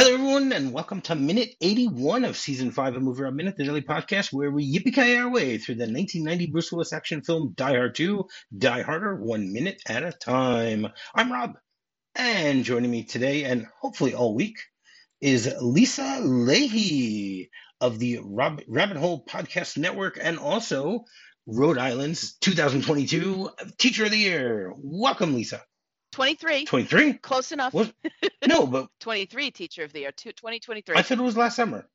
Hello, everyone, and welcome to minute 81 of season 5 of Movie Rob Minute, the daily podcast where we yippee our way through the 1990 Bruce Willis action film Die Hard 2, Die Harder, one minute at a time. I'm Rob, and joining me today and hopefully all week is Lisa Leahy of the Rob- Rabbit Hole Podcast Network and also Rhode Island's 2022 Teacher of the Year. Welcome, Lisa. 23. 23? Close enough. What? No, but 23 teacher of the year. two- 2023. I thought it was last summer.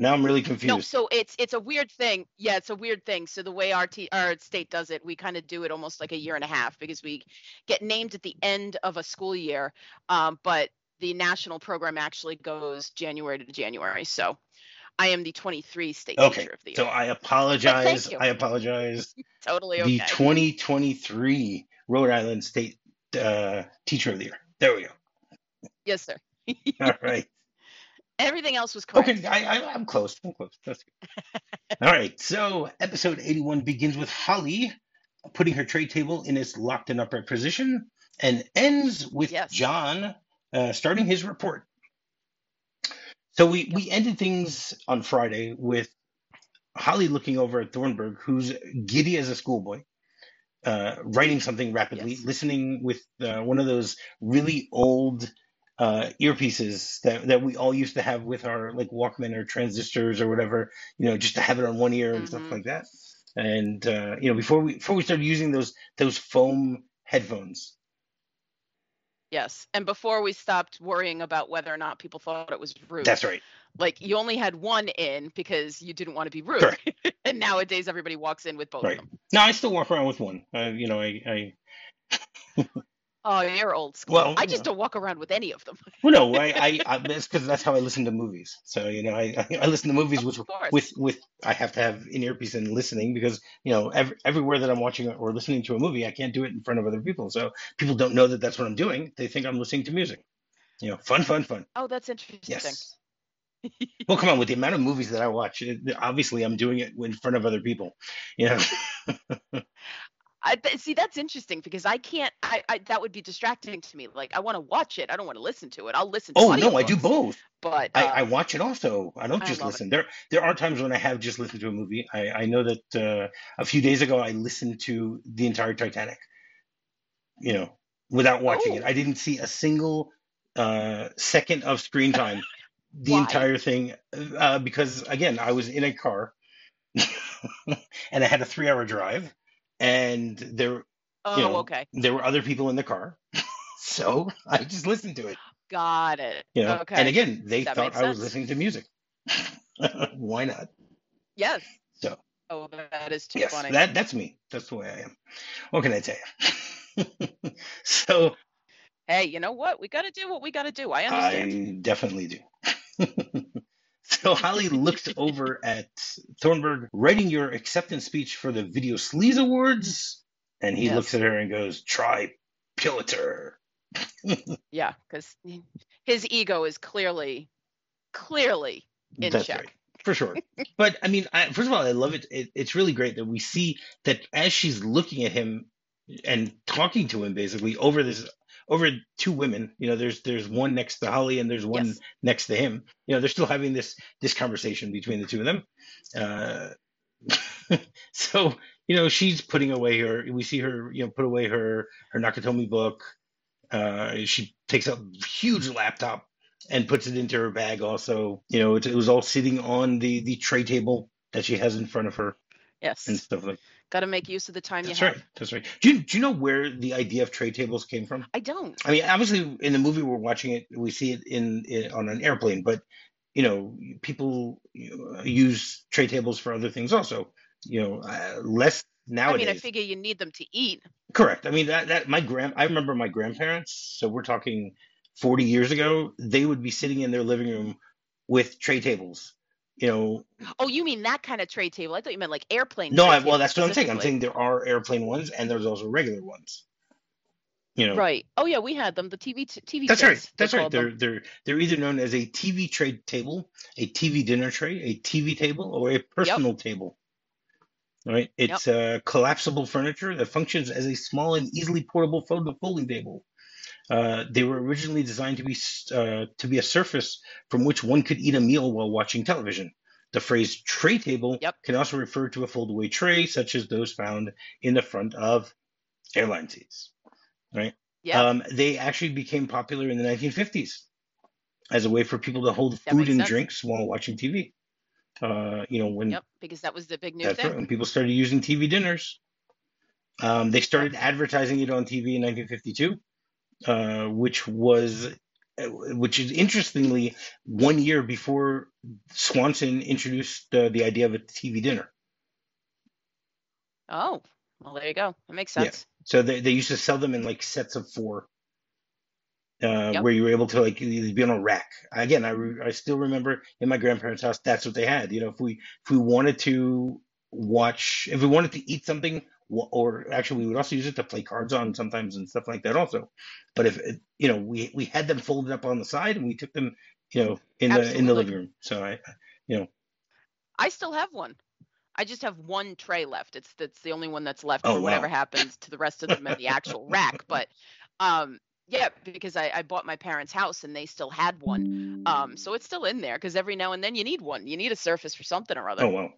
Now I'm really confused. no, so it's it's a weird thing. Yeah, it's a weird thing. So the way our t- our state does it, we kind of do it almost like a year and a half because we get named at the end of a school year, um, but the national program actually goes January to January. So I am the 23 state Okay, teacher of the year. so I apologize. I apologize. totally okay. The 2023 Rhode Island State uh, Teacher of the Year. There we go. yes, sir. All right. Everything else was correct. Okay, I, I, I'm close. I'm close. That's good. All right. So episode 81 begins with Holly putting her tray table in its locked and upright position and ends with Yes. John uh, starting his report. So we, we ended things on Friday with Holly looking over at Thornburg, who's giddy as a schoolboy, uh, writing something rapidly, Yes. listening with uh, one of those really old uh, earpieces that, that we all used to have with our like Walkman or transistors or whatever, you know, just to have it on one ear and stuff Mhm. like that. And uh, you know, before we before we started using those those foam headphones, Yes. And before we stopped worrying about whether or not people thought it was rude. that's right. like you only had one in because you didn't want to be rude. Correct. and nowadays everybody walks in with both Right. of them. No, I still walk around with one. Uh, you know, I, I Oh, you're old school. Well, I just know. don't walk around with any of them. well, no, I, I, I it's because that's how I listen to movies. So you know, I, I, listen to movies with, with, with, I have to have in earpiece and listening because you know every, everywhere that I'm watching or listening to a movie, I can't do it in front of other people. So people don't know that that's what I'm doing. They think I'm listening to music. You know, fun, fun, fun. oh, that's interesting. Yes. Well, come on, with the amount of movies that I watch, it, obviously I'm doing it in front of other people. You know, I see that's interesting because I can't I, I that would be distracting to me. Like I want to watch it. I don't want to listen to it. I'll listen to it. oh no, I do both. But I, uh, I watch it also. I don't I just it. listen. There there are times when I have just listened to a movie. I, I know that uh, a few days ago I listened to the entire Titanic. You know, without watching it. Oh. I didn't see a single uh, second of screen time. The Why? entire thing, uh, because again, I was in a car, and I had a three-hour drive, and there oh, you know, okay. there were other people in the car, so I just listened to it. Got it. You know, Okay. and again, they That thought I was listening to music. Why not? Yes. So Oh, that is too yes, funny. that that's me. That's the way I am. What can I tell you? so hey, you know what? We got to do what we got to do. I understand. I definitely do. So Holly looks over at Thornburg writing your acceptance speech for the Video Sleaze Awards, and he Yes. looks at her and goes, "Try Pulitzer." Yeah, because his ego is clearly, clearly in That's check. right. for sure. But I mean, I, first of all, I love it. it. It's really great that we see that as she's looking at him and talking to him, basically over this, over two women. You know, there's there's one next to Holly and there's one Yes. next to him. You know, they're still having this this conversation between the two of them. Uh, so you know, she's putting away her. We see her, you know, put away her her Nakatomi book. Uh, she takes a huge laptop and puts it into her bag. Also, you know, it, it was all sitting on the the tray table that she has in front of her Yes. and stuff like. Got to make use of the time That's you have. right. That's right. Do you do you know where the idea of tray tables came from? I don't. I mean, obviously, in the movie we're watching it, we see it in, in on an airplane, but you know, people use tray tables for other things also. You know, uh, less nowadays. I mean, I figure you need them to eat. Correct. I mean that that my grand I remember my grandparents, so we're talking 40 years ago, they would be sitting in their living room with tray tables. You know, Oh, you mean that kind of tray table? I thought you meant like airplane. no, I, well that's what I'm saying. I'm saying there are airplane ones and there's also regular ones. You know. Right. Oh yeah, we had them. The TV t- TV. That's right. That's right. They're them. they're they're either known as a TV tray table, a TV dinner tray, a TV table, or a personal table. Right? It's uh, collapsible furniture that functions as a small and easily portable folding table. Uh, they were originally designed to be uh, to be a surface from which one could eat a meal while watching television. The phrase tray table Yep. can also refer to a foldaway tray, such as those found in the front of airline seats. Right? Yeah. Um, they actually became popular in the 1950s as a way for people to hold That food and sense. drinks while watching TV. Uh, you know, when Yep. Because that was the big new thing. right, when people started using TV dinners, um, they started advertising it on TV in 1952, uh, which was, which is interestingly one year before Swanson introduced uh, the idea of a TV dinner. Oh, well, there you go. That makes Yeah. sense. So they, they used to sell them in like sets of four, uh, Yep. where you were able to like be on a rack. Again, I, re- I still remember in my grandparents' house, that's what they had. You know, if we if we wanted to watch, if we wanted to eat something, or actually we would also use it to play cards on sometimes and stuff like that also. But if you know, we we had them folded up on the side and we took them, you know, in the in the living room. So I, you know I still have one. I just have one tray left. It's that's the only one that's left Oh, for whatever happens to the rest of them in the actual rack. But um yeah, because I, I bought my parents' house and they still had one. Um so it's still in there because every now and then you need one. You need a surface for something or other. Oh wow,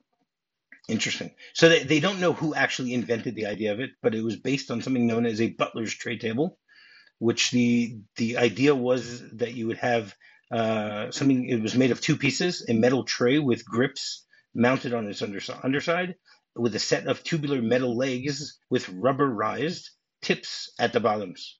interesting. So they, they don't know who actually invented the idea of it, but it was based on something known as a butler's tray table, which the the idea was that you would have uh, something. It was made of two pieces: a metal tray with grips mounted on its unders- underside, with a set of tubular metal legs with rubberized tips at the bottoms.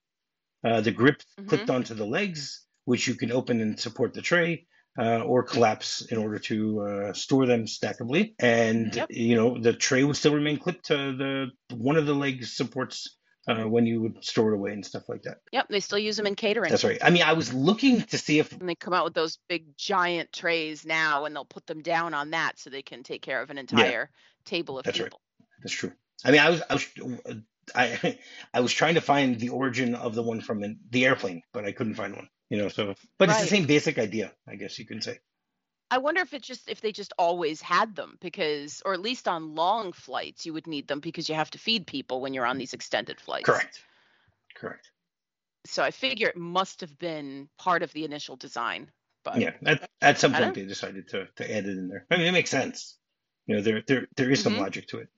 Uh, the grips Mhm. clipped onto the legs, which you can open and support the tray, uh, or collapse in order to uh, store them stackably. And Yep. you know the tray would still remain clipped to the one of the legs supports uh, when you would store it away and stuff like that. Yep, they still use them in catering. That's right. I mean, I was looking to see if And they come out with those big giant trays now and they'll put them down on that so they can take care of an entire table of That's right. people. that's true. I mean, I was I was I I was trying to find the origin of the one from the airplane, but I couldn't find one. You know, so but it's the same basic idea, I guess you can say. I wonder if it's just if they just always had them because or at least on long flights you would need them because you have to feed people when you're on these extended flights. Correct. Correct. So I figure it must have been part of the initial design. But Yeah. At, at some point, they decided to, to add it in there. I mean, it makes sense. You know, there there there is some Mhm. logic to it,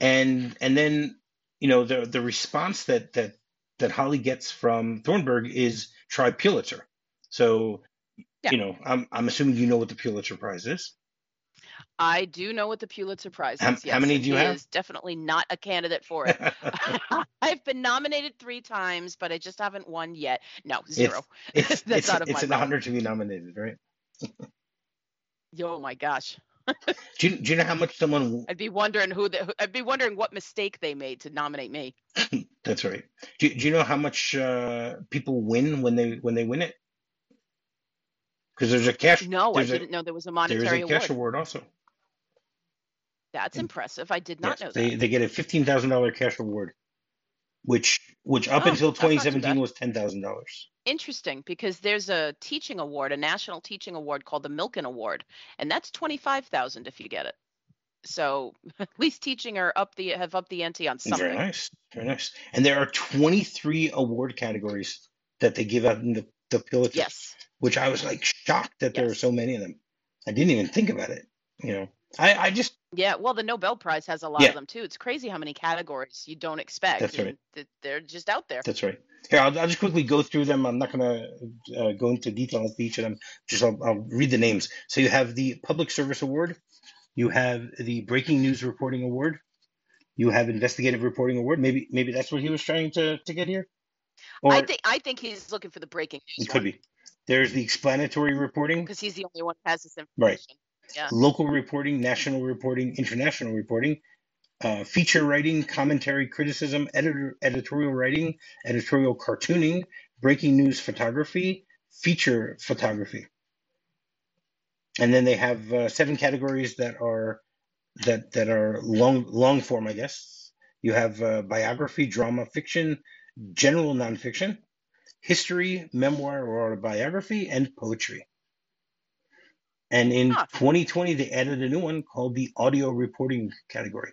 and and then you know the the response that that that Holly gets from Thornburg is try Pulitzer. So Yeah. you know, I'm I'm assuming you know what the Pulitzer Prize is. I do know what the Pulitzer Prize How- is. how many do you he have? Is definitely not a candidate for it. I've been nominated three times, but I just haven't won yet. No, zero. it's That's it's, out of it's my an realm. honor to be nominated, right? Oh my gosh, Do you, do you know how much someone? I'd be wondering who. The, I'd be wondering what mistake they made to nominate me. That's right. Do, do you know how much uh, people win when they when they win it? Because there's a cash. No, I didn't know there was a There monetary is a cash award. award also. That's impressive. I did not Yes, know they that. they get a fifteen thousand dollar cash award, which which up Oh, until that's not too twenty seventeen was ten thousand dollars. Interesting, because there's a teaching award, a national teaching award called the Milken Award, and that's twenty five thousand if you get it. So at least teaching are up the have up the ante on something. Very nice, very nice. And there are twenty three award categories that they give out in the the Pulitzer, Yes. which I was like shocked that there are so many of them. I didn't even think about it. You know, I I just Yeah, well, the Nobel Prize has a lot Yeah. of them too. It's crazy how many categories you don't expect. That's right. They're just out there. That's right. Here, I'll, I'll just quickly go through them. I'm not going to uh, go into detail of each of them. Just I'll, I'll read the names. So you have the Public Service Award. You have the Breaking News Reporting Award. You have Investigative Reporting Award. Maybe maybe that's what he was trying to, to get here. Or I think I think he's looking for the breaking news it could be. There's the Explanatory Reporting, because he's the only one who has this information. Right. Yeah. Local Reporting, National Reporting, International Reporting, uh, Feature Writing, Commentary, Criticism, editor, Editorial Writing, Editorial Cartooning, Breaking News Photography, Feature Photography. And then they have uh, seven categories that are that that are long long form, I guess. You have uh, biography, drama, fiction, general nonfiction, history, memoir or autobiography, and poetry. And in Huh. 2020, they added a new one called the audio reporting category.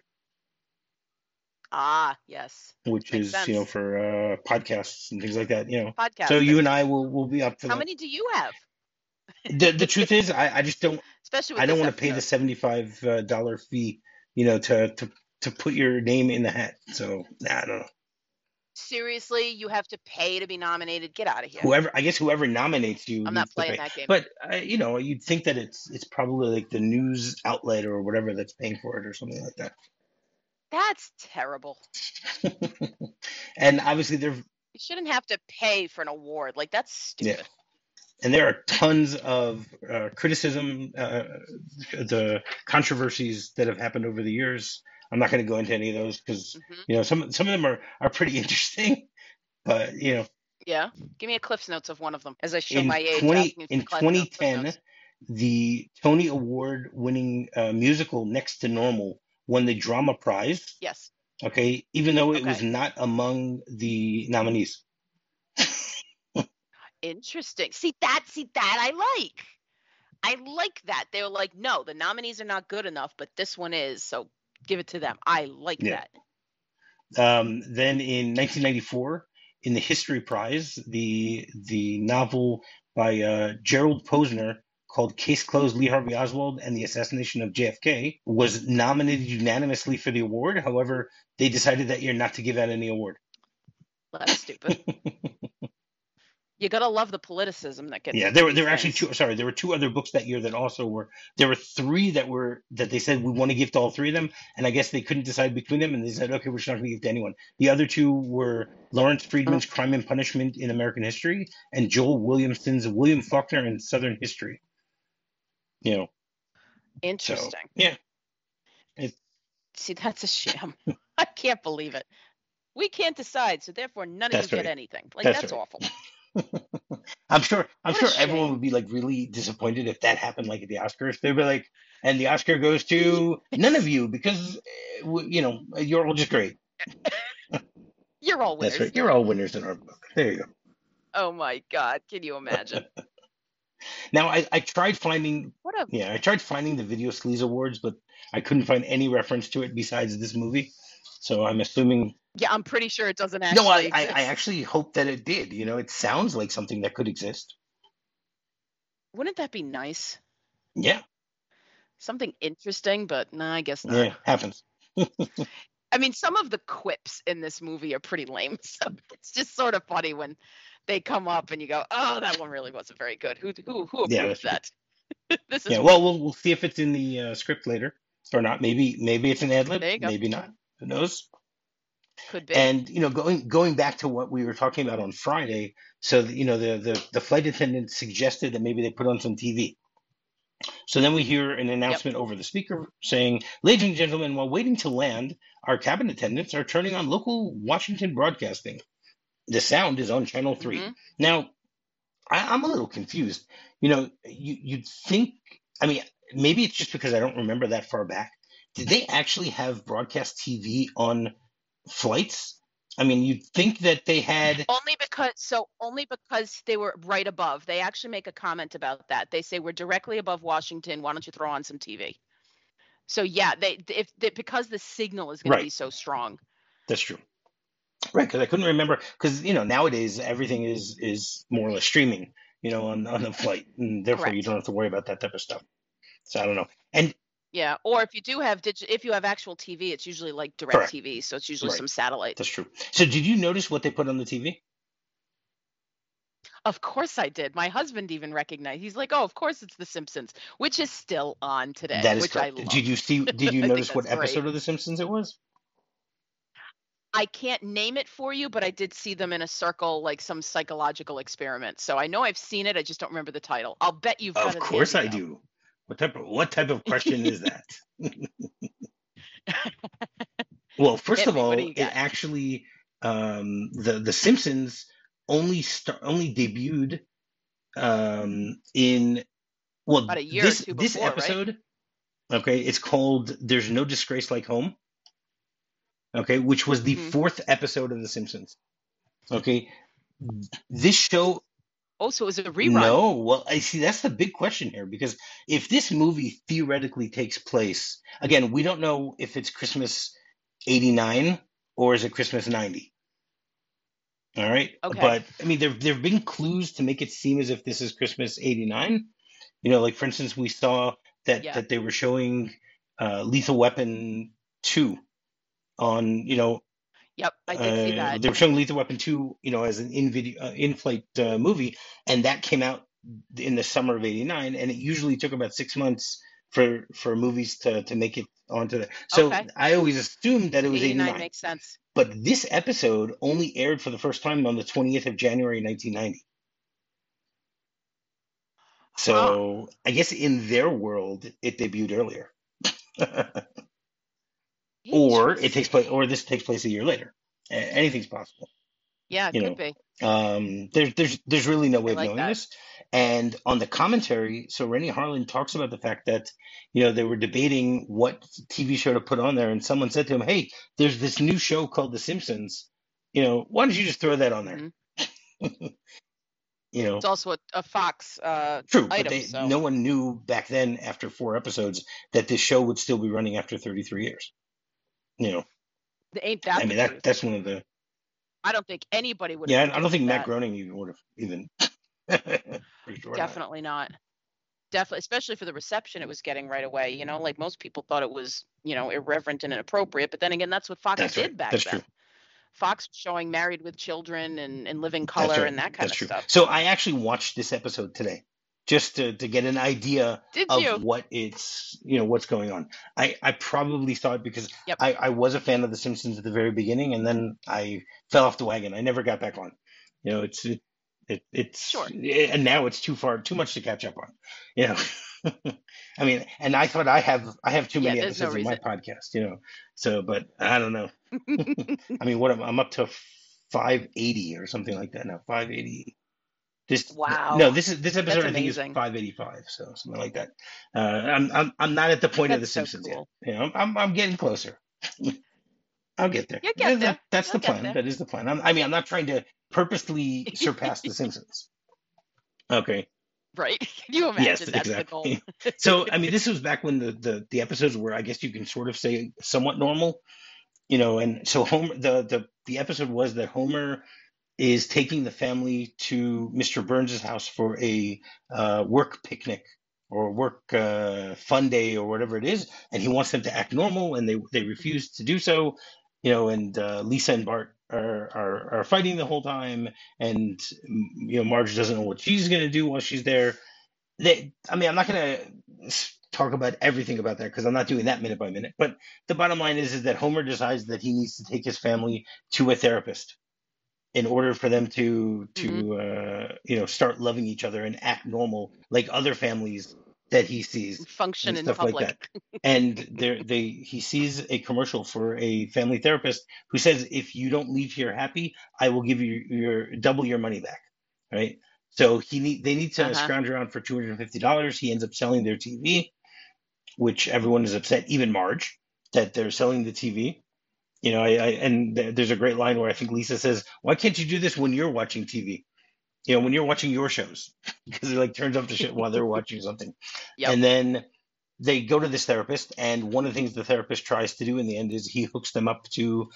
Ah, yes. which Makes is you know for uh, podcasts and things like that. You know, podcasts. so you and I will will be up for How that. many do you have? The the truth is, I, I just don't Especially with I don't want to pay the seventy five dollar fee, you know, to to to put your name in the hat. So nah, I don't know. Seriously, you have to pay to be nominated. Get out of here. Whoever I guess whoever nominates you I'm not playing that game. But uh, you know, you'd think that it's it's probably like the news outlet or whatever that's paying for it or something like that. That's terrible. and obviously there You shouldn't have to pay for an award. Like that's stupid. yeah, stupid. And there are tons of uh, criticism, uh, the controversies that have happened over the years. I'm not going to go into any of those because hmm you know some some of them are are pretty interesting, but you know Yeah. Give me a Cliff's Notes of one of them as I show in my age. 20 in for Cliff Notes, Cliff 2010 Notes. the Tony Award winning uh, musical Next to Normal won the drama prize Yes. okay even though it was not among the nominees Interesting. See that. See that. I like. I like that. They were like, no, the nominees are not good enough, but this one is. So give it to them. I like Yeah. that. um, then in 1994 in the History Prize the the novel by uh, Gerald Posner called Case Closed Lee Harvey Oswald and the Assassination of JFK was nominated unanimously for the award however they decided that year not to give out any award That's stupid. you gotta love the politicism that gets. Yeah, there were there were actually two. Sorry, there were two other books that year that also were. There were three that were that they said we want to give to all three of them, and I guess they couldn't decide between them, and they said okay, we're just not going to give to anyone. The other two were Lawrence Friedman's uh-huh. Crime and Punishment in American History and Joel Williamson's William Faulkner in Southern History. You know, so Interesting. yeah, it, See, that's a sham. I can't believe it. We can't decide, so therefore none of you that's get anything. Like That's that's right. awful. I'm sure. I'm What sure everyone would be like really disappointed if that happened, like at the Oscars. They'd be like, and the Oscar goes to none of you because uh, you know you're all just great. You're all That's winners. right. You're all winners in our book. There you go. Oh my god, can you imagine? Now I, I tried finding What a yeah I tried finding the Video Sleaze Awards, but I couldn't find any reference to it besides this movie. So I'm assuming yeah, I'm pretty sure it doesn't actually. no. I, I, I actually hope that it did. You know, it sounds like something that could exist. Wouldn't that be nice? Yeah, Something interesting, but no, I guess not. yeah, happens. I mean, some of the quips in this movie are pretty lame. So it's just sort of funny when they come up and you go, "Oh, that one really wasn't very good. Who who who Yeah, approved that's that?" this is Yeah, well, we'll we'll see if it's in the uh, script later or not. Maybe maybe it's an ad lib, there you go. maybe not. Who knows? Could be. And you know, going going back to what we were talking about on Friday, so the, you know the, the the flight attendant suggested that maybe they put on some TV. So then we hear an announcement over the speaker saying, "Ladies and gentlemen, while waiting to land, our cabin attendants are turning on local Washington broadcasting. The sound is on channel 3 Mhm. Now, I, I'm a little confused. You know, you you'd think. I mean, maybe it's just because I don't remember that far back. Did they actually have broadcast TV on flights? I mean, you'd think that they had. Only because so only because they were right above. They actually make a comment about that. They say we're directly above Washington. Why don't you throw on some TV? So yeah, they if they, because the signal is going to be so strong. That's true. Right, because I couldn't remember. Because you know nowadays everything is is more or less streaming. You know, on on the flight, and therefore you don't have to worry about that type of stuff. So I don't know. And Yeah, or if you do have digi- if you have actual TV, it's usually like direct Correct. TV, so it's usually Right. some satellite. that's true. So did you notice what they put on the TV? Of course I did. My husband even recognized. He's like, "Oh, of course it's The Simpsons," which is still on today, That is which I correct. Did you see? Did you notice what that's great. episode of The Simpsons it was? I can't name it for you, but I did see them in a circle, like some psychological experiment. So I know I've seen it. I just don't remember the title. I'll bet you've Of it. course I do. What type of what type of question is that? well, first of. All, it actually um, the the Simpsons only start only debuted um, in well About a year or this two this before, right? episode. Okay, it's called "There's No Disgrace Like Home." Okay, which was the Mhm. fourth episode of The Simpsons. Okay, this show Oh, so it was a rerun. no, well, I see that's the big question here because if this movie theoretically takes place, again, we don't know if it's Christmas 89 or is it Christmas 90? All right. Okay. But I mean, there there have been clues to make it seem as if this is Christmas '89. You know, like for instance, we saw that Yeah. that they were showing uh, Lethal Weapon two on you know Yep, I did see uh, that. they were showing Lethal Weapon two you know as an in video uh, in flight uh, movie, and that came out in the summer of '89, and it usually took about six months for for movies to to make it onto the. So Okay. I always assumed that it was 89 '89. makes sense. But this episode only aired for the first time on the 20th of January 1990. So I guess in their world, it debuted earlier, or it takes place, or this takes place a year later. Anything's possible. Yeah, it You could know, be. um, there's there's there's really no way of knowing that. this. And on the commentary, so Renny Harlin talks about the fact that you know they were debating what TV show to put on there, and someone said to him, "Hey, there's this new show called The Simpsons. You know, why don't you just throw that on there?" Mhm. You know, It's also a, a Fox uh, true, but item, they so no one knew back then after four episodes that this show would still be running after 33 years. You know, ain't that I mean that truth? that's one of the I don't think anybody would yeah. have I I don't think predicted Matt. Groening even would have even. Sure. Definitely not. Definitely, especially for the reception it was getting right away. You know, like most people thought it was, you know, irreverent and inappropriate. But then again, that's what Fox That's did right. back That's then. true. Fox showing Married with Children and, and Living Color right. and that kind That's of true. stuff. So I actually watched this episode today just to, to get an idea Did of you? what it's you know what's going on. I, I probably saw it because Yep. I, I was a fan of The Simpsons at the very beginning and then I fell off the wagon. I never got back on. You know, it's it, it it's Sure. Eh, and now it's too far too much to catch up on. You know. I mean, and I thought I have I have too Yeah, many no episodes in my podcast, you know. So, but I don't know. I mean, what am I'm up to 580 or something like that now. 580. This Wow. no, this is this episode That's I think is 585, so something like that. Uh, I'm I'm I'm not at the point of The That's so Simpsons cool. yet. You know, I'm I'm, I'm getting closer. I'll get there. Get That- there. that's the You'll get plan. That is the plan. I'm, I mean, I'm not trying to purposely surpass The Simpsons. Okay. Right? Can you imagine Yes, that's the goal? exactly. So, I mean, this was back when the, the the episodes were, I guess you can sort of say, somewhat normal, you know. And so, Homer, the the the episode was that Homer is taking the family to Mr. Burns' house for a uh, work picnic or work uh, fun day or whatever it is, and he wants them to act normal, and they they refuse to do so, you know. And uh, Lisa and Bart are, are are fighting the whole time, and mm, you know Marge doesn't know what she's gonna do while she's there. They, I mean, I'm not gonna talk about everything about that because I'm not doing that minute by minute. But the bottom line is is that Homer decides that he needs to take his family to a therapist in order for them to to uh, you know start loving each other and act normal like other families that he sees Function and in stuff public. like that. And there they he sees a commercial for a family therapist who says if you don't leave here happy, I will give you your double your money back. Right? So he need they need to Uh-huh. scrounge around for two hundred and fifty dollars. He ends up selling their TV, which everyone is upset, even Marge, that they're selling the TV. You know, I, I and th- there's a great line where I think Lisa says, "Why can't you do this when you're watching TV? You know, when you're watching your shows, because it like turns up the shit while they're watching something." Yep. And then they go to this therapist, and one of the things the therapist tries to do in the end is he hooks them up to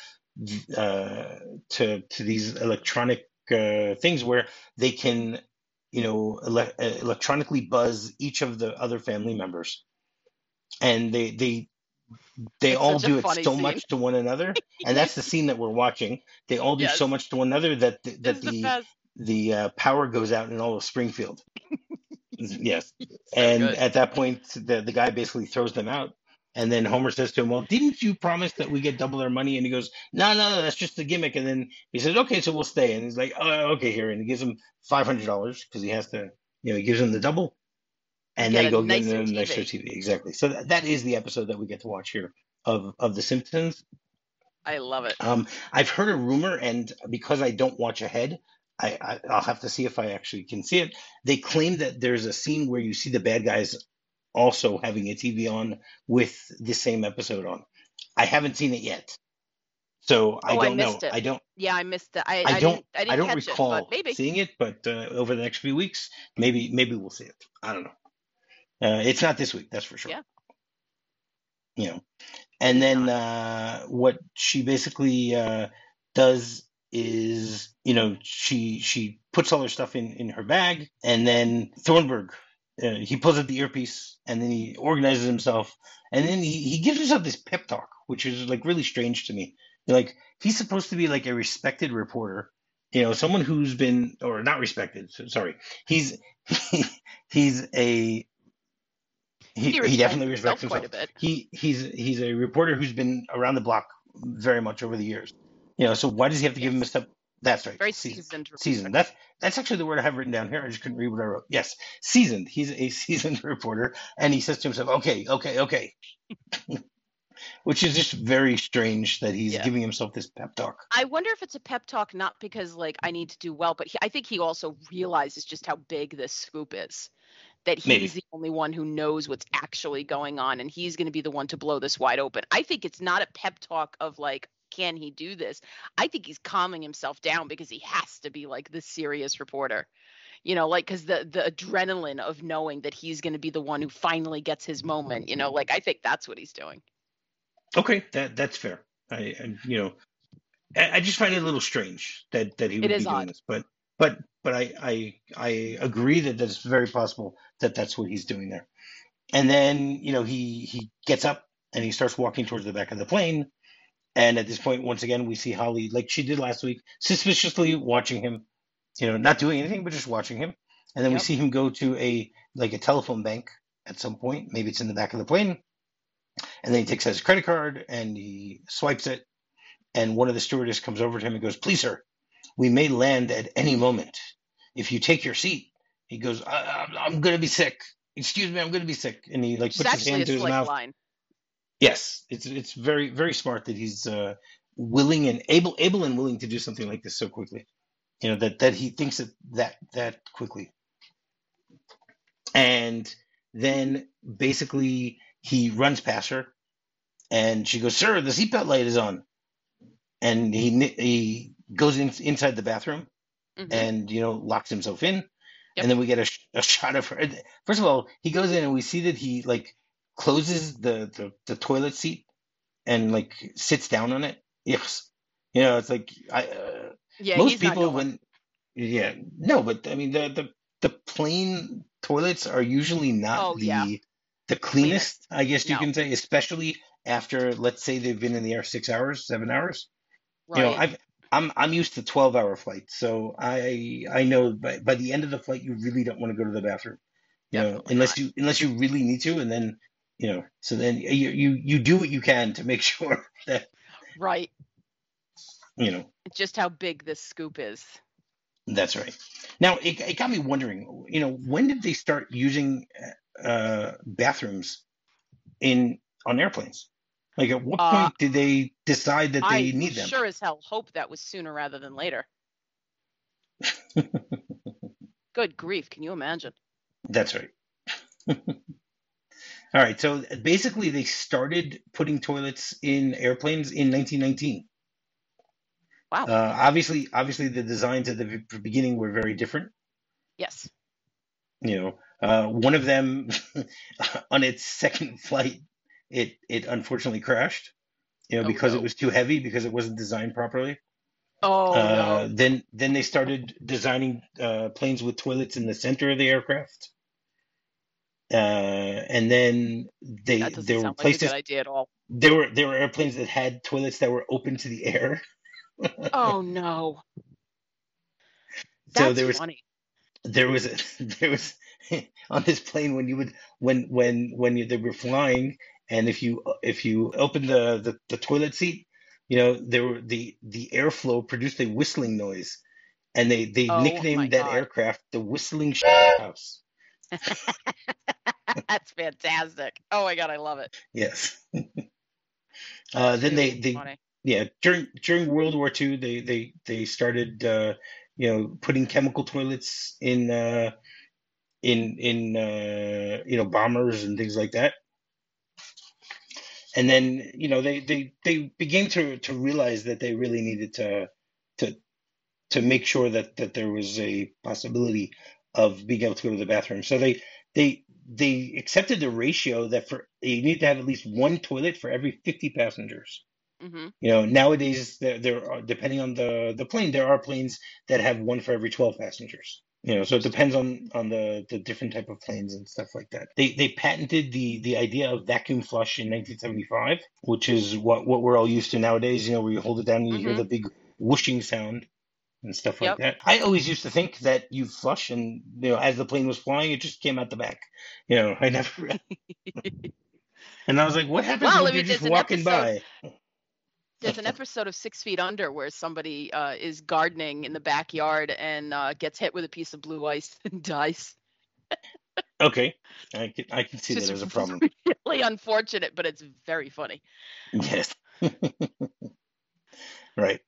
uh, to to these electronic uh, things where they can, you know, ele- electronically buzz each of the other family members, and they they they It's all do it so scene. much to one another, and that's the scene that we're watching. They all do Yes. so much to one another that the, that It's the the the uh, power goes out in all of Springfield. yes, So and good. at that point, the the guy basically throws them out. And then Homer says to him, "Well, didn't you promise that we get double our money?" And he goes, "No, no, no, that's just a gimmick." And then he says, "Okay, so we'll stay." And he's like, "Oh, okay, here." And he gives him five hundred dollars because he has to, you know, he gives him the double, and they go get a nicer TV. TV. Exactly. So that, that is the episode that we get to watch here of of The Simpsons. I love it. Um, I've heard a rumor, and because I don't watch ahead, I, I I'll have to see if I actually can see it. They claim that there's a scene where you see the bad guys also having a TV on with the same episode on. I haven't seen it yet, so I Oh, I don't know. it. I don't. Yeah, I missed it. I, I I, don't. didn't. I didn't I don't catch recall it, but maybe. seeing it, but uh, over the next few weeks, maybe maybe we'll see it. I don't know. Uh, it's not this week, that's for sure. Yeah. You know, and then uh, what she basically uh, does is you know she she puts all her stuff in in her bag and then thornburg uh, he pulls out the earpiece and then he organizes himself and then he, he gives himself this pep talk which is like really strange to me like he's supposed to be like a respected reporter you know someone who's been or not respected sorry he's he's a he, he, he definitely respects himself. Quite a bit. He he's he's a reporter who's been around the block very much over the years. You know, so why does he have to yes. give him a step? That's right. Very seasoned. Seasoned. That's that's actually the word I have written down here. I just couldn't read what I wrote. Yes, seasoned. He's a seasoned reporter, and he says to himself, "Okay, okay, okay," which is just very strange that he's yeah. giving himself this pep talk. I wonder if it's a pep talk not because like I need to do well, but he, I think he also realizes just how big this scoop is that he's Maybe. the only one who knows what's actually going on and he's going to be the one to blow this wide open. I think it's not a pep talk of like can he do this? I think he's calming himself down because he has to be like the serious reporter. You know, like cuz the the adrenaline of knowing that he's going to be the one who finally gets his moment, you know, like I think that's what he's doing. Okay, that that's fair. I, I you know, I, I, just find it a little strange that that he would be doing this, but but but I, I I agree that it's very possible that that's what he's doing there. And then you know he he gets up and he starts walking towards the back of the plane. And at this point, once again, we see Holly, like she did last week, suspiciously watching him. You know, not doing anything, but just watching him. And then yep. we see him go to a like a telephone bank at some point. Maybe it's in the back of the plane. And then he takes out his credit card and he swipes it. And one of the stewardess comes over to him and goes, "Please, sir, we may land at any moment. If you take your seat, he goes, I, am going to be sick. Excuse me, I'm going to be sick. And he like puts his hand to his mouth. Line. Yes, it's it's very very smart that he's uh, willing and able able and willing to do something like this so quickly. You know that that he thinks it that that quickly. And then basically he runs past her, and she goes, "Sir, the seatbelt light is on." And he he goes in, inside the bathroom mm-hmm. and you know locks himself in, yep. and then we get a, a shot of her. First of all, he goes in and we see that he like closes the the, the toilet seat and like sits down on it. Yes, you know it's like I. Uh, yeah, most people when yeah no, but I mean the the the plane toilets are usually not oh, the yeah. the cleanest, cleanest, I guess you no. can say, especially after let's say they've been in the air six hours, seven hours. Right. You know, I've I'm I'm used to 12 hour flights, so I I know by by the end of the flight you really don't want to go to the bathroom, you Definitely know, unless not. you unless you really need to, and then you know, so then you you you do what you can to make sure that right, you know, just how big this scoop is. That's right. Now it it got me wondering, you know, when did they start using uh, bathrooms in on airplanes? Like, at what uh, point did they decide that they I need them? I sure as hell hope that was sooner rather than later. Good grief! Can you imagine? That's right. All right. So basically, they started putting toilets in airplanes in 1919. Wow. Uh, obviously, obviously, the designs at the beginning were very different. Yes. You know, uh, one of them on its second flight it it unfortunately crashed. You know, oh, because no. it was too heavy because it wasn't designed properly. Oh uh, no. Then then they started designing uh, planes with toilets in the center of the aircraft. Uh, and then they that there were places. Like idea at all. There were there were airplanes that had toilets that were open to the air. oh no. That's so there was funny. there was a, there was on this plane when you would when when when you, they were flying and if you if you open the, the, the toilet seat, you know there were the the airflow produced a whistling noise, and they they oh, nicknamed that God. aircraft the whistling house. That's fantastic. Oh my God, I love it. Yes. uh, then they they funny. yeah during during World War II they they they started uh, you know putting chemical toilets in uh, in in uh, you know bombers and things like that and then you know they they they began to to realize that they really needed to to to make sure that that there was a possibility of being able to go to the bathroom. So they they they accepted the ratio that for you need to have at least one toilet for every 50 passengers. Mm-hmm. You know, nowadays there there are depending on the the plane, there are planes that have one for every 12 passengers. You know, so it depends on on the the different type of planes and stuff like that. They they patented the the idea of vacuum flush in 1975, which is what what we're all used to nowadays. You know, where you hold it down and you hear hmm the big whooshing sound and stuff like Yep. that. I always used to think that you flush and you know as the plane was flying, it just came out the back. You know, I never. And I was like, what happens Well, when you're just walking episode. by? There's an episode of Six Feet Under where somebody uh, is gardening in the backyard and uh, gets hit with a piece of blue ice and dies. Okay, I can I can It's see that just as a problem. really unfortunate, but it's very funny. Yes. Right.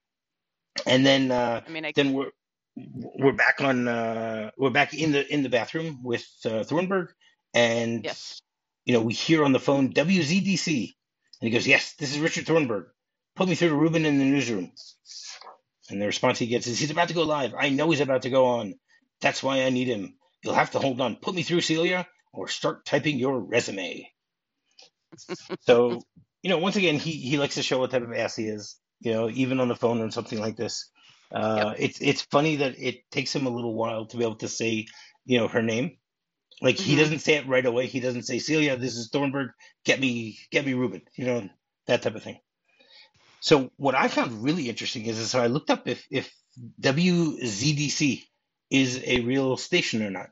And then uh, I mean, I then we're we're back on uh, we're back in the in the bathroom with uh, Thornburg, and yes. you know we hear on the phone WZDC, and he goes, "Yes, this is Richard Thornburg. Put me through to Ruben in the newsroom." And the response he gets is, "He's about to go live. I know he's about to go on. That's why I need him. You'll have to hold on. Put me through, Celia, or start typing your resume." So you know, once again, he he likes to show what type of ass he is. You know, even on the phone or something like this. Yep. Uh, it's it's funny that it takes him a little while to be able to say, you know, her name. Like he hmm doesn't say it right away. He doesn't say Celia, this is Thornburg. Get me, get me Ruben. You know that type of thing. So what I found really interesting is, is so I looked up if if WZDC is a real station or not,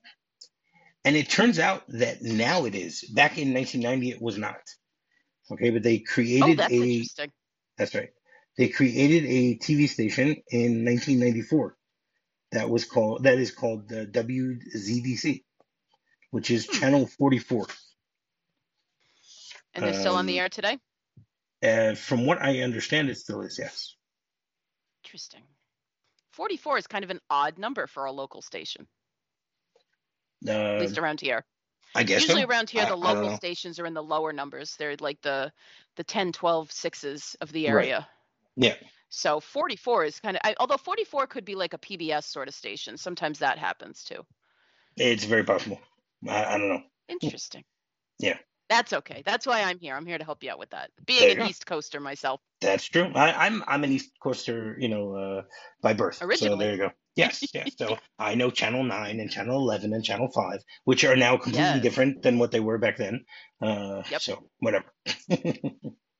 and it turns out that now it is. Back in 1990, it was not. Okay, but they created Oh, that's a. interesting. That's right. They created a TV station in 1994 that was called that is called the WZDC, which is Hmm. channel 44. And they're still on the Um, air today? Uh, from what I understand, it still is. Yes. Interesting. 44 is kind of an odd number for a local station, at Uh, least around here. I guess Usually so. around here, the I local know. stations are in the lower numbers. They're like the the 10, 12, sixes of the area. Right. Yeah. So 44 is kind of, I, although 44 could be like a PBS sort of station. Sometimes that happens too. It's very possible. I, I don't know. Interesting. Yeah. That's okay. That's why I'm here. I'm here to help you out with that. Being an go. East Coaster myself, That's true. I, I'm I'm an East Coaster, you know, uh, by birth. So originally. there you go. Yes, yes. So I know Channel Nine and Channel Eleven and Channel Five, which are now completely Yes. different than what they were back then. Uh, Yep. so whatever.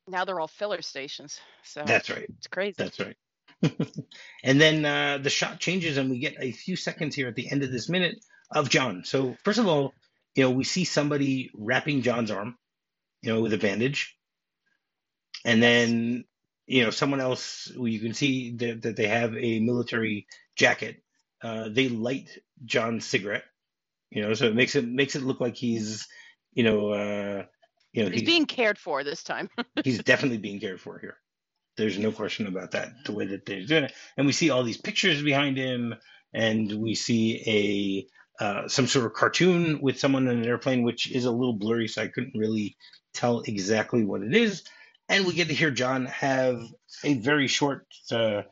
Now they're all filler stations. So That's right. it's crazy. That's right. and then uh, the shot changes, and we get a few seconds here at the end of this minute of John. So first of all, you know, we see somebody wrapping John's arm, you know, with a bandage, and then you know someone else. You can see that, that they have a military jacket. Uh, they light John's cigarette, you know, so it makes it makes it look like he's, you know, uh, you know, He's he, being cared for this time. he's definitely being cared for here. There's no question about that. The way that they're doing it, and we see all these pictures behind him, and we see a uh, some sort of cartoon with someone in an airplane, which is a little blurry, so I couldn't really tell exactly what it is. And we get to hear John have a very short uh,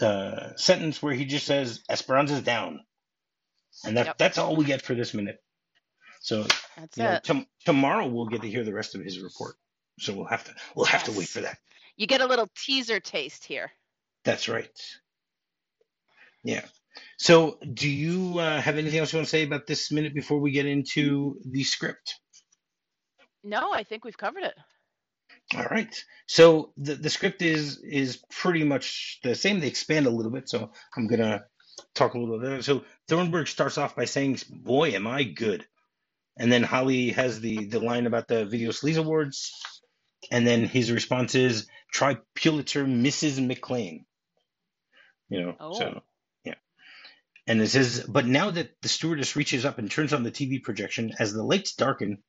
uh, sentence where he just says "Esperanza's down," and that Yep. that's all we get for this minute. So know, tom- tomorrow we'll get to hear the rest of his report. So we'll have to we'll have to wait for that. You get a little teaser taste here. That's right. Yeah. So, do you uh, have anything else you want to say about this minute before we get into the script? No, I think we've covered it. All right. So the the script is is pretty much the same. They expand a little bit, so I'm gonna talk a little bit. So Thornburg starts off by saying, "Boy, am I good," and then Holly has the the line about the Video Sleaze Awards, and then his response is, "Try Pulitzer, Mrs. McClane." You know, Oh. so. And it says, but now that the stewardess reaches up and turns on the TV projection, as the lights darken,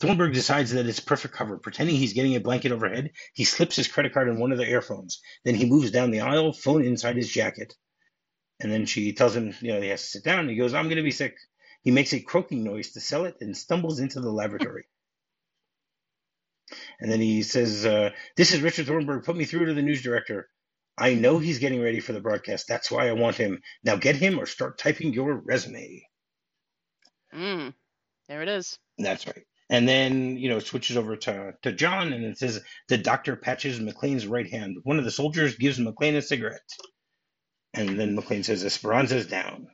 Thornburg decides that it's perfect cover. Pretending he's getting a blanket overhead, he slips his credit card in one of the earphones. Then he moves down the aisle, phone inside his jacket. And then she tells him, you know, he has to sit down. He goes, I'm going to be sick. He makes a croaking noise to sell it and stumbles into the laboratory. and then he says, uh, This is Richard Thornburg. Put me through to the news director. I know he's getting ready for the broadcast. That's why I want him. Now get him or start typing your resume. Mm. There it is. That's right. And then, you know, switches over to, to John and it says the doctor patches McClane's right hand. One of the soldiers gives McClane a cigarette. And then McLean says Esperanza's down.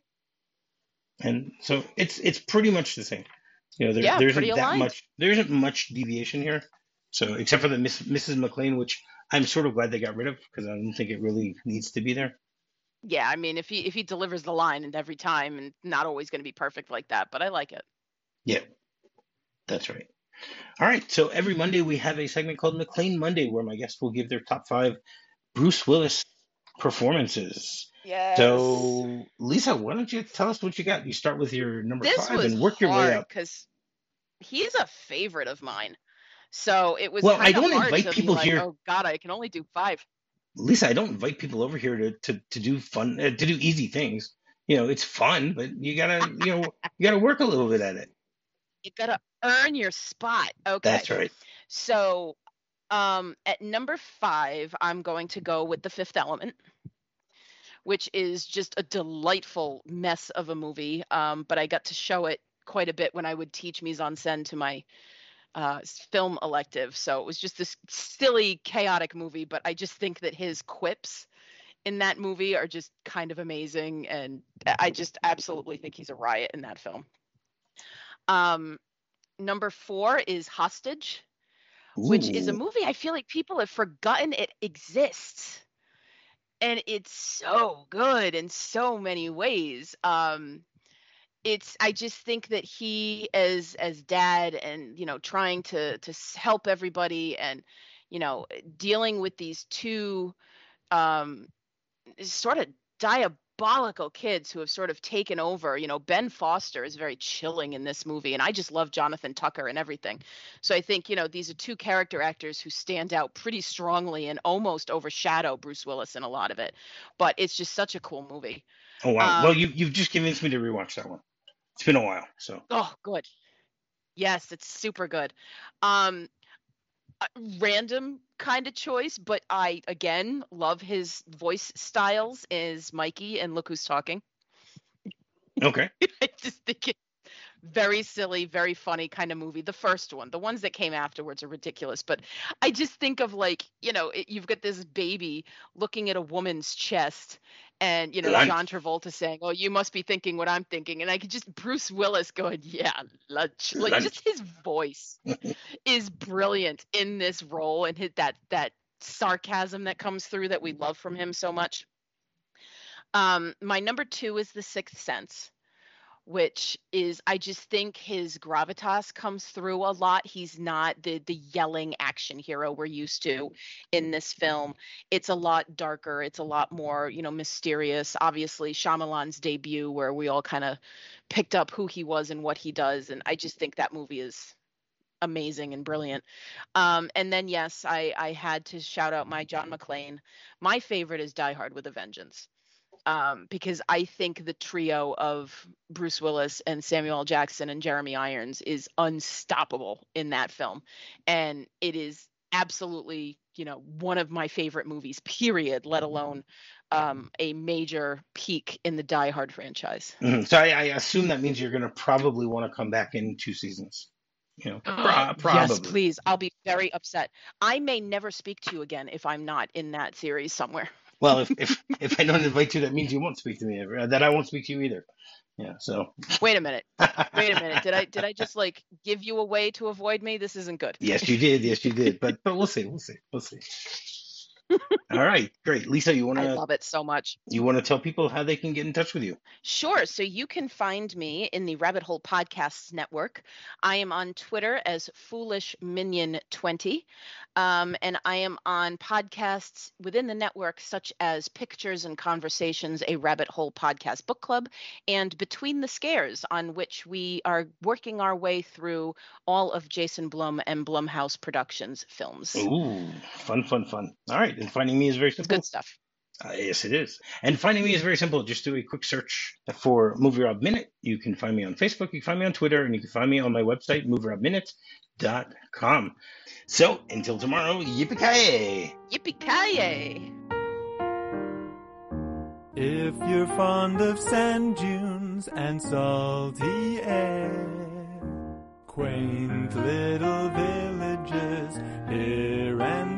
And so it's it's pretty much the same. You know, there, Yeah, there isn't that aligned. much there isn't much deviation here. So except for the Miss, Mrs. McClane, which I'm sort of glad they got rid of because I don't think it really needs to be there. Yeah, I mean, if he if he delivers the line and every time, and not always going to be perfect like that, but I like it. Yeah, that's right. All right. So every Monday we have a segment called McClane Monday where my guests will give their top five Bruce Willis performances. Yeah. So Lisa, why don't you tell us what you got? You start with your number this five and work your way up. because he's a favorite of mine. So it was. Well, I don't invite people like, here- Oh God, I can only do five. Lisa, I don't invite people over here to to, to do fun uh, to do easy things. You know, it's fun, but you gotta you know you gotta work a little bit at it. You gotta earn your spot. Okay. That's right. So, um, at number five, I'm going to go with The Fifth Element, which is just a delightful mess of a movie. Um, but I got to show it quite a bit when I would teach mise en scène to my uh, film elective. So it was just this silly, chaotic movie. But I just think that his quips in that movie are just kind of amazing. And I just absolutely think he's a riot in that film. Um, number four is Hostage which is a movie I feel like people have forgotten it exists. And it's so good in so many ways. Um it's I just think that he as as dad and you know trying to to help everybody and you know dealing with these two um sort of diabolical kids who have sort of taken over. You know, Ben Foster is very chilling in this movie, and I just love Jonathan Tucker and everything. So I think, you know, these are two character actors who stand out pretty strongly and almost overshadow Bruce Willis in a lot of it. But it's just such a cool movie. Oh wow. well, um, you you've just convinced me to rewatch that one. It's been a while, so Oh, good. Yes, it's super good. Um random kind of choice, but I again love his voice styles is Mikey and Look Who's Talking. okay. I just think it's very silly, very funny kind of movie. The first one, the ones that came afterwards are ridiculous, but I just think of like, you know, it, you've got this baby looking at a woman's chest and, you know, Lunch. John Travolta saying, "Oh, you must be thinking what I'm thinking." And I could just Bruce Willis going, "Yeah, lunch." Like Lunch. just his voice is brilliant in this role and his, that that sarcasm that comes through that we love from him so much. Um, my number two is The Sixth Sense, which is I just think his gravitas comes through a lot. He's not the the yelling action hero we're used to in this film. It's a lot darker. It's a lot more you know mysterious. Obviously, Shyamalan's debut, where we all kind of picked up who he was and what he does, and I just think that movie is amazing and brilliant. Um, and then yes, I I had to shout out my John McClane. My favorite is Die Hard with a Vengeance. Um, because I think the trio of Bruce Willis and Samuel L. Jackson and Jeremy Irons is unstoppable in that film. And it is absolutely, you know, one of my favorite movies, period, let alone um, a major peak in the Die Hard franchise. Mhm. So I, I assume that means you're going to probably want to come back in two seasons. You know, pro- Yes, please. I'll be very upset. I may never speak to you again if I'm not in that series somewhere. Well, if, if if I don't invite you, that means you won't speak to me ever. uh, That I won't speak to you either. Yeah. So. Wait a minute. Wait a minute. Did I did I just like give you a way to avoid me? This isn't good. yes, you did. Yes, you did. But but we'll see. We'll see. We'll see. All right. Great. Lisa, you want to? I love it so much. you want to tell people how they can get in touch with you? Sure. So you can find me in the Rabbit Hole Podcasts Network. I am on Twitter as Foolish Minion 20. Um, and I am on podcasts within the network, such as Pictures and Conversations, a Rabbit Hole Podcast Book Club, and Between the Scares, on which we are working our way through all of Jason Blum and Blumhouse Productions films. Ooh, fun, fun, fun. All right. And finding me is very simple. Good stuff. Uh, yes, it is. And finding me is very simple. Just do a quick search for Movie Rob Minute. You can find me on Facebook, you can find me on Twitter, and you can find me on my website, movierobminute.com. So until tomorrow, yippee ki Yippee If you're fond of sand dunes and salty air, quaint little villages here and